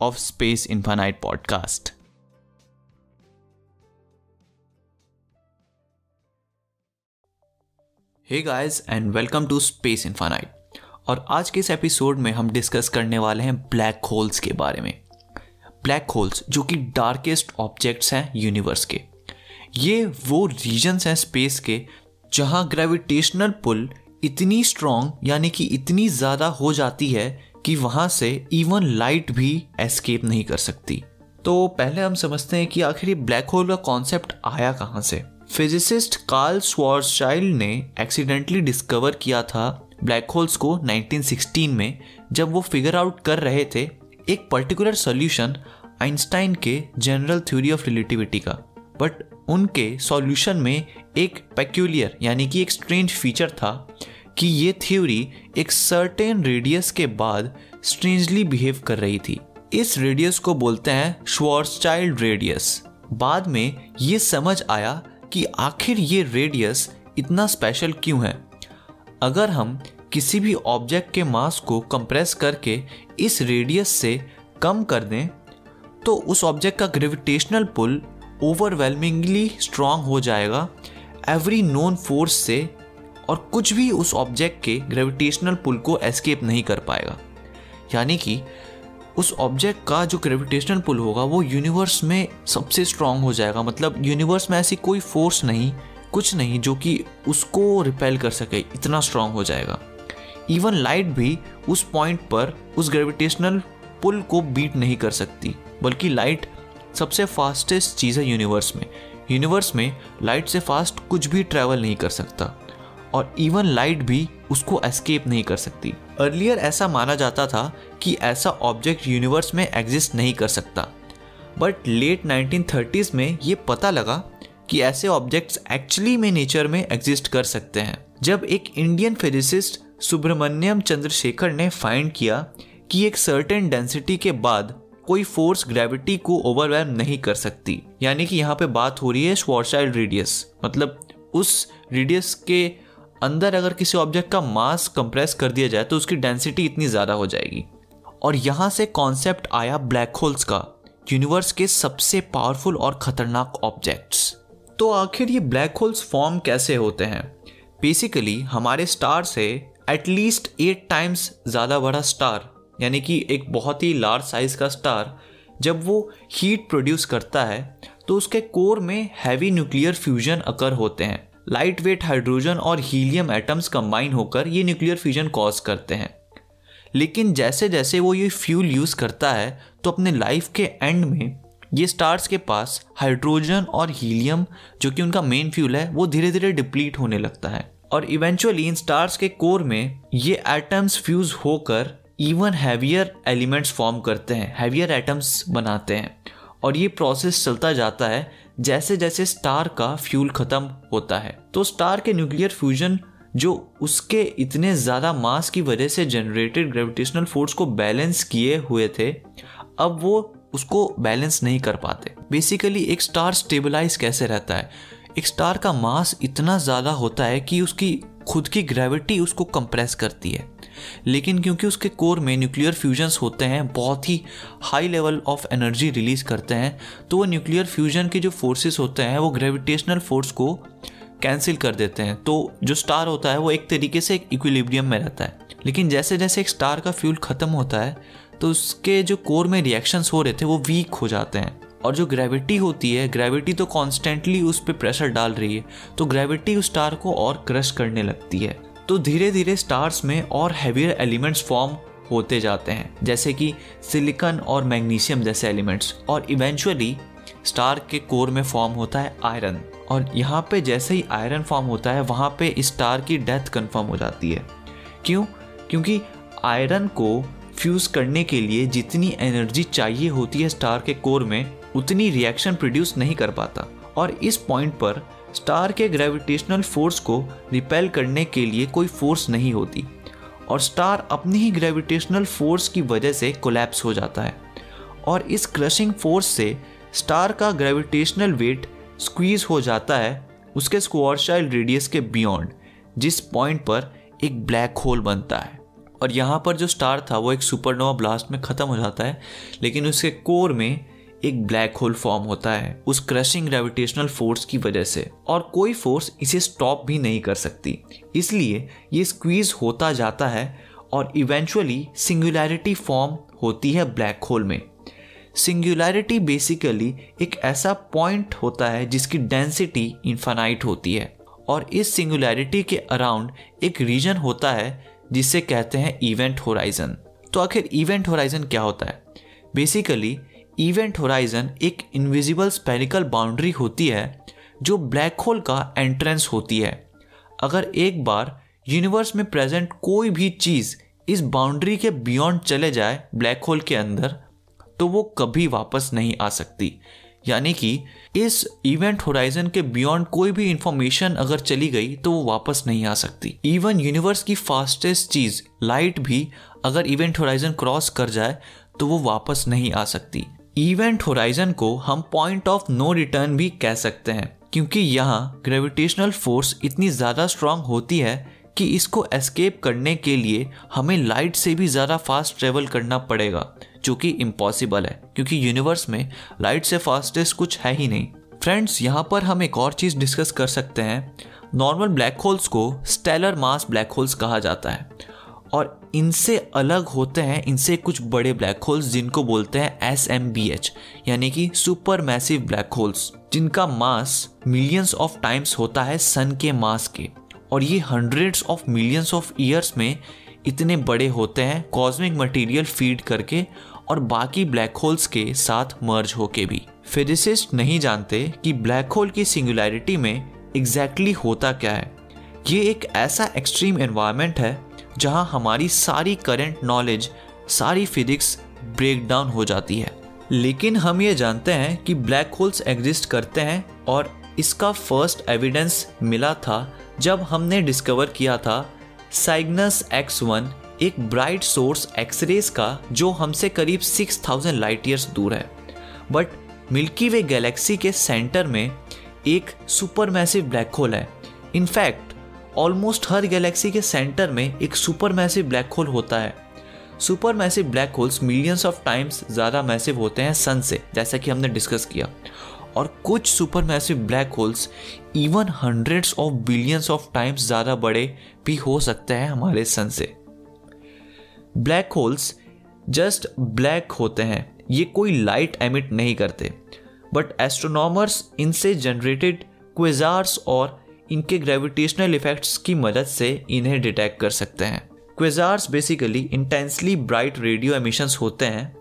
of space infinite podcast hey guys and welcome to space infinite और आज के इस एपिसोड में हम डिस्कस करने वाले हैं ब्लैक होल्स के बारे में। ब्लैक होल्स जो कि डार्केस्ट ऑब्जेक्ट्स हैं यूनिवर्स के। ये वो रीजन्स हैं स्पेस के, जहाँ ग्रेविटेशनल पुल इतनी स्ट्रॉन्ग यानी कि इतनी ज़्यादा हो जाती है कि वहाँ से इवन लाइट भी एस्केप नहीं कर सकती। तो पहले हम समझते हैं कि आखिर ये ब्लैक होल का कॉन्सेप्ट आया कहाँ से। फिजिसिस्ट कार्ल स्वार्चाइल्ड ने एक्सीडेंटली डिस्कवर किया था ब्लैक होल्स को 1916 में, जब वो फिगर आउट कर रहे थे एक पर्टिकुलर सॉल्यूशन आइंस्टाइन के जनरल थ्योरी ऑफ़ रिलेटिविटी का। बट उनके सॉल्यूशन में एक पेक्यूलियर यानी कि एक स्ट्रेंज फीचर था कि ये थ्योरी एक सर्टेन रेडियस के बाद स्ट्रेंजली बिहेव कर रही थी। इस रेडियस को बोलते हैं श्वार्सचाइल्ड रेडियस बाद में ये समझ आया कि आखिर ये रेडियस इतना स्पेशल क्यों है। अगर हम किसी भी ऑब्जेक्ट के मास को कंप्रेस करके इस रेडियस से कम कर दें तो उस ऑब्जेक्ट का ग्रेविटेशनल पुल ओवरवेलमिंगली स्ट्रांग हो जाएगा। एवरी नोन फोर्स से और कुछ भी उस ऑब्जेक्ट के ग्रेविटेशनल पुल को एस्केप नहीं कर पाएगा। यानी कि उस ऑब्जेक्ट का जो ग्रेविटेशनल पुल होगा, वो यूनिवर्स में सबसे स्ट्रांग हो जाएगा। मतलब यूनिवर्स में ऐसी कोई फोर्स नहीं, कुछ नहीं जो कि उसको रिपेल कर सके, इतना स्ट्रांग हो जाएगा। इवन लाइट भी उस पॉइंट पर उस ग्रेविटेशनल पुल को बीट नहीं कर सकती, बल्कि लाइट सबसे फास्टेस्ट चीज़ है यूनिवर्स में। यूनिवर्स में लाइट से फास्ट कुछ भी ट्रैवल नहीं कर सकता। और इवन लाइट भी उसको एस्केप नहीं कर सकती। अर्लियर ऐसा माना जाता था कि ऐसा ऑब्जेक्ट यूनिवर्स में एग्जिस्ट नहीं कर सकता। बट लेट 1930s में ये पता लगा कि ऐसे ऑब्जेक्ट्स एक्चुअली में नेचर में एग्जिस्ट कर सकते हैं। जब एक इंडियन फिजिसिस्ट सुब्रमण्यम चंद्रशेखर ने फाइंड किया कि एक सर्टेन डेंसिटी के बाद कोई फोर्स ग्रेविटी को ओवरवेलम नहीं कर सकती। यानी कि यहाँ पे बात हो रही है श्वार्चाइल्ड रेडियस मतलब उस रेडियस के अंदर अगर किसी ऑब्जेक्ट का मास कंप्रेस कर दिया जाए तो उसकी डेंसिटी इतनी ज़्यादा हो जाएगी। और यहाँ से कॉन्सेप्ट आया ब्लैक होल्स का यूनिवर्स के सबसे पावरफुल और ख़तरनाक ऑब्जेक्ट्स तो आखिर ये ब्लैक होल्स फॉर्म कैसे होते हैं? बेसिकली हमारे स्टार से एटलीस्ट एट टाइम्स ज़्यादा बड़ा स्टार यानी कि एक बहुत ही लार्ज साइज़ का स्टार जब वो हीट प्रोड्यूस करता है तो उसके कोर में हैवी न्यूक्लियर फ्यूजन अकर होते हैं। लाइट वेट हाइड्रोजन और हीलियम एटम्स कंबाइन होकर ये न्यूक्लियर फ्यूजन कॉज करते हैं। लेकिन जैसे जैसे वो ये फ्यूल यूज़ करता है तो अपने लाइफ के एंड में ये स्टार्स के पास हाइड्रोजन और हीलियम जो कि उनका मेन फ्यूल है, वो धीरे धीरे डिप्लीट होने लगता है। और इवेंचुअली इन स्टार्स के कोर में ये एटम्स फ्यूज होकर इवन हैवियर एलिमेंट्स फॉर्म करते हैं हैवियर एटम्स बनाते हैं। और ये प्रोसेस चलता जाता है जैसे जैसे स्टार का फ्यूल खत्म होता है तो स्टार के न्यूक्लियर फ्यूजन जो उसके इतने ज़्यादा मास की वजह से जनरेटेड ग्रेविटेशनल फोर्स को बैलेंस किए हुए थे, अब वो उसको बैलेंस नहीं कर पाते। बेसिकली एक स्टार स्टेबलाइज कैसे रहता है? एक स्टार का मास इतना ज़्यादा होता है कि उसकी खुद की ग्रेविटी उसको कंप्रेस करती है। लेकिन क्योंकि उसके कोर में न्यूक्लियर फ्यूजन्स होते हैं, बहुत ही high level of energy release करते हैं तो वो न्यूक्लियर फ्यूजन के जो फोर्सेस होते हैं, वो ग्रेविटेशनल फोर्स को कैंसिल कर देते हैं। तो जो स्टार होता है, वो एक तरीके से एक इक्विलिब्रियम में रहता है। लेकिन जैसे जैसे एक स्टार का फ्यूल ख़त्म होता है तो उसके जो कोर में रिएक्शंस हो रहे थे, वो वीक हो जाते हैं। और जो ग्रेविटी होती है ग्रेविटी तो कॉन्स्टेंटली उस पर प्रेशर डाल रही है तो ग्रेविटी उस स्टार को और क्रश करने लगती है। तो धीरे धीरे स्टार्स में और हैवियर एलिमेंट्स फॉर्म होते जाते हैं, जैसे कि सिलिकन और मैग्नीशियम जैसे एलिमेंट्स और इवेंचुअली स्टार के कोर में फॉर्म होता है आयरन और यहाँ पे जैसे ही आयरन फॉर्म होता है, वहाँ पे स्टार की डेथ कंफर्म हो जाती है। क्यों? क्योंकि आयरन को फ्यूज करने के लिए जितनी एनर्जी चाहिए होती है स्टार के कोर में, उतनी रिएक्शन प्रोड्यूस नहीं कर पाता, और इस पॉइंट पर स्टार के ग्रेविटेशनल फोर्स को रिपेल करने के लिए कोई फोर्स नहीं होती और स्टार अपनी ही ग्रेविटेशनल फोर्स की वजह से कोलैप्स हो जाता है। और इस क्रशिंग फोर्स से स्टार का ग्रेविटेशनल वेट स्क्वीज हो जाता है उसके स्क्वारशाइल रेडियस के बियॉन्ड जिस पॉइंट पर एक ब्लैक होल बनता है। और यहाँ पर जो स्टार था, वो एक सुपरनोवा ब्लास्ट में ख़त्म हो जाता है, लेकिन उसके कोर में एक ब्लैक होल फॉर्म होता है, उस क्रशिंग ग्रेविटेशनल फोर्स की वजह से। और कोई फोर्स इसे स्टॉप भी नहीं कर सकती। इसलिए ये स्क्वीज होता जाता है और इवेंचुअली सिंगुलैरिटी फॉर्म होती है ब्लैक होल में। सिंगुलैरिटी बेसिकली एक ऐसा पॉइंट होता है जिसकी डेंसिटी इन्फानाइट होती है। और इस सिंगुलैरिटी के अराउंड एक रीजन होता है, जिसे कहते हैं इवेंट होराइजन तो आखिर इवेंट होराइजन क्या होता है? बेसिकली इवेंट होराइजन एक इनविजिबल स्पेरिकल बाउंड्री होती है, जो ब्लैक होल का एंट्रेंस होती है। अगर एक बार यूनिवर्स में प्रेजेंट कोई भी चीज़ इस बाउंड्री के बियॉन्ड चले जाए ब्लैक होल के अंदर तो वो कभी वापस नहीं आ सकती। यानी कि इस इवेंट होराइजन के बियॉन्ड कोई भी इंफॉर्मेशन अगर चली गई तो वो वापस नहीं आ सकती। इवन यूनिवर्स की फास्टेस्ट चीज़ लाइट भी, अगर इवेंट होराइजन क्रॉस कर जाए तो वो वापस नहीं आ सकती। इवेंट होराइजन को हम पॉइंट ऑफ़ नो रिटर्न भी कह सकते हैं, क्योंकि यहाँ ग्रेविटेशनल फोर्स इतनी ज़्यादा स्ट्रांग होती है कि इसको एस्केप करने के लिए हमें लाइट से भी ज़्यादा फास्ट ट्रेवल करना पड़ेगा, जो कि इम्पॉसिबल है, क्योंकि यूनिवर्स में लाइट से फास्टेस्ट कुछ है ही नहीं। फ्रेंड्स यहाँ पर हम एक और चीज़ डिस्कस कर सकते हैं। नॉर्मल ब्लैक होल्स को स्टेलर मास ब्लैक होल्स कहा जाता है। और इनसे अलग होते हैं, इनसे कुछ बड़े ब्लैक होल्स जिनको बोलते हैं एस एम बी एच यानी कि सुपर मैसिव ब्लैक होल्स जिनका मास मिलियंस ऑफ़ टाइम्स होता है सन के मास के। और ये hundreds of millions of years में इतने बड़े होते हैं कॉस्मिक मटेरियल फ़ीड करके और बाकी ब्लैक होल्स के साथ मर्ज होके भी। फिजिसिस्ट नहीं जानते कि ब्लैक होल की सिंगुलैरिटी में एग्जैक्टली exactly होता क्या है। ये एक ऐसा एक्सट्रीम एनवायरनमेंट है जहाँ हमारी सारी करंट नॉलेज सारी फिजिक्स ब्रेक डाउन हो जाती है। लेकिन हम ये जानते हैं कि ब्लैक होल्स एग्जिस्ट करते हैं और इसका फ़र्स्ट एविडेंस मिला था जब हमने डिस्कवर किया था साइग्नस एक्स वन एक ब्राइट सोर्स एक्सरेज का जो हमसे करीब 6000 लाइट ईयर्स दूर है। बट मिल्की वे गैलेक्सी के सेंटर में एक सुपर मैसिव ब्लैक होल है इनफैक्ट ऑलमोस्ट हर गैलेक्सी के सेंटर में एक सुपर मैसिव ब्लैक होल होता है। Super massive black holes millions of times ज़्यादा मैसिव होते हैं सन से, जैसा कि हमने डिस्कस किया। और कुछ super massive black holes even hundreds of billions of times ज़्यादा बड़े भी हो सकते हैं हमारे सन से। ब्लैक होल्स जस्ट ब्लैक होते हैं, ये कोई लाइट एमिट नहीं करते। बट एस्ट्रोनॉमर्स इनसे जनरेटेड क्वेजार्स और इनके ग्रेविटेशनल इफेक्ट्स की मदद से इन्हें डिटेक्ट कर सकते हैं। Quasars basically intensely bright radio emissions होते हैं।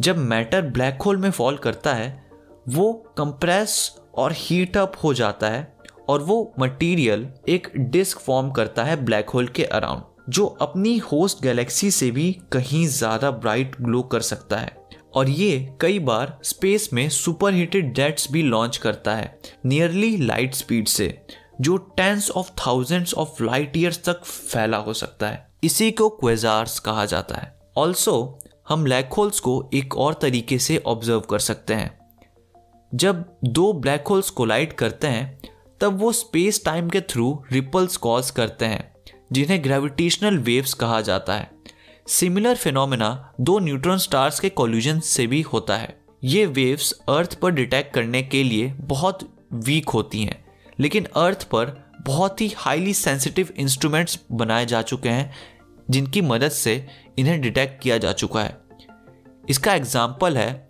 जब मैटर ब्लैक होल में फॉल करता है, वो कंप्रेस और हीट अप हो जाता है और वो मटेरियल एक डिस्क फॉर्म करता है ब्लैक होल के अराउंड जो अपनी होस्ट गैलेक्सी से भी कहीं ज़्यादा ब्राइट ग्लो कर सकता है। और ये कई बार स्पेस में सुपर हीटेड जेट्स भी लॉन्च करता है नियरली लाइट स्पीड से। जो tens of thousands of light years तक फैला हो सकता है। इसी को क्वेजार्स कहा जाता है। ऑल्सो हम ब्लैक होल्स को एक और तरीके से ऑब्ज़र्व कर सकते हैं। जब दो ब्लैक होल्स कोलाइड करते हैं, तब वो स्पेस टाइम के थ्रू रिपल्स कॉज करते हैं, जिन्हें ग्रेविटेशनल वेव्स कहा जाता है। सिमिलर फिनोमेना दो न्यूट्रॉन स्टार्स के कॉल्यूजन से भी होता है। ये वेव्स अर्थ पर डिटेक्ट करने के लिए बहुत वीक होती हैं। लेकिन अर्थ पर बहुत ही हाईली सेंसिटिव इंस्ट्रूमेंट्स बनाए जा चुके हैं, जिनकी मदद से इन्हें डिटेक्ट किया जा चुका है। इसका एग्ज़ाम्पल है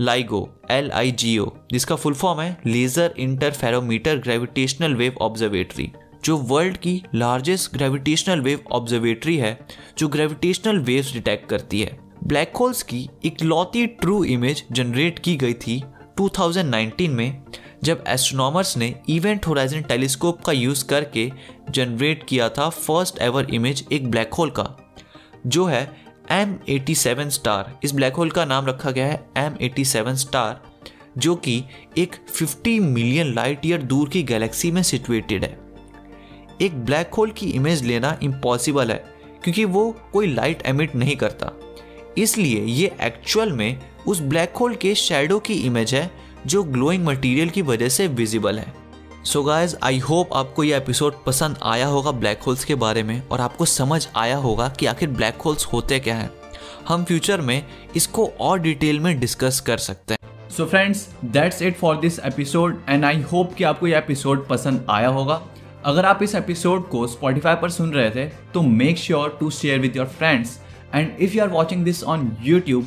LIGO L I G O जिसका फुल फॉर्म है laser interferometer gravitational wave observatory जो वर्ल्ड की लार्जेस्ट ग्रेविटेशनल वेव ऑब्जर्वेटरी है, जो ग्रेविटेशनल वेव्स डिटेक्ट करती है। ब्लैक होल्स की इकलौती ट्रू इमेज जनरेट की गई थी 2019 में जब एस्ट्रोनॉमर्स ने इवेंट होराइजन टेलीस्कोप का यूज़ करके जनरेट किया था फ़र्स्ट एवर इमेज एक ब्लैक होल का, जो है एम एटी सेवन स्टार इस ब्लैक होल का नाम रखा गया है एम एटी सेवन स्टार जो कि एक 50 मिलियन लाइट ईयर दूर की गैलेक्सी में सिचुएटेड है। एक ब्लैक होल की इमेज लेना इम्पॉसिबल है, क्योंकि वो कोई लाइट एमिट नहीं करता। इसलिए ये एक्चुअल में उस ब्लैक होल के शेडो की इमेज है जो ग्लोइंग मटेरियल की वजह से विजिबल है। सो गाइज़ आई होप आपको ये एपिसोड पसंद आया होगा ब्लैक होल्स के बारे में और आपको समझ आया होगा कि आखिर ब्लैक होल्स होते क्या हैं। हम फ्यूचर में इसको और डिटेल में डिस्कस कर सकते हैं। So friends that's it for this episode and I hope कि आपको ये एपिसोड पसंद आया होगा। अगर आप इस एपिसोड को स्पॉटिफाई पर सुन रहे थे तो make sure to share with your friends and if you are watching this on YouTube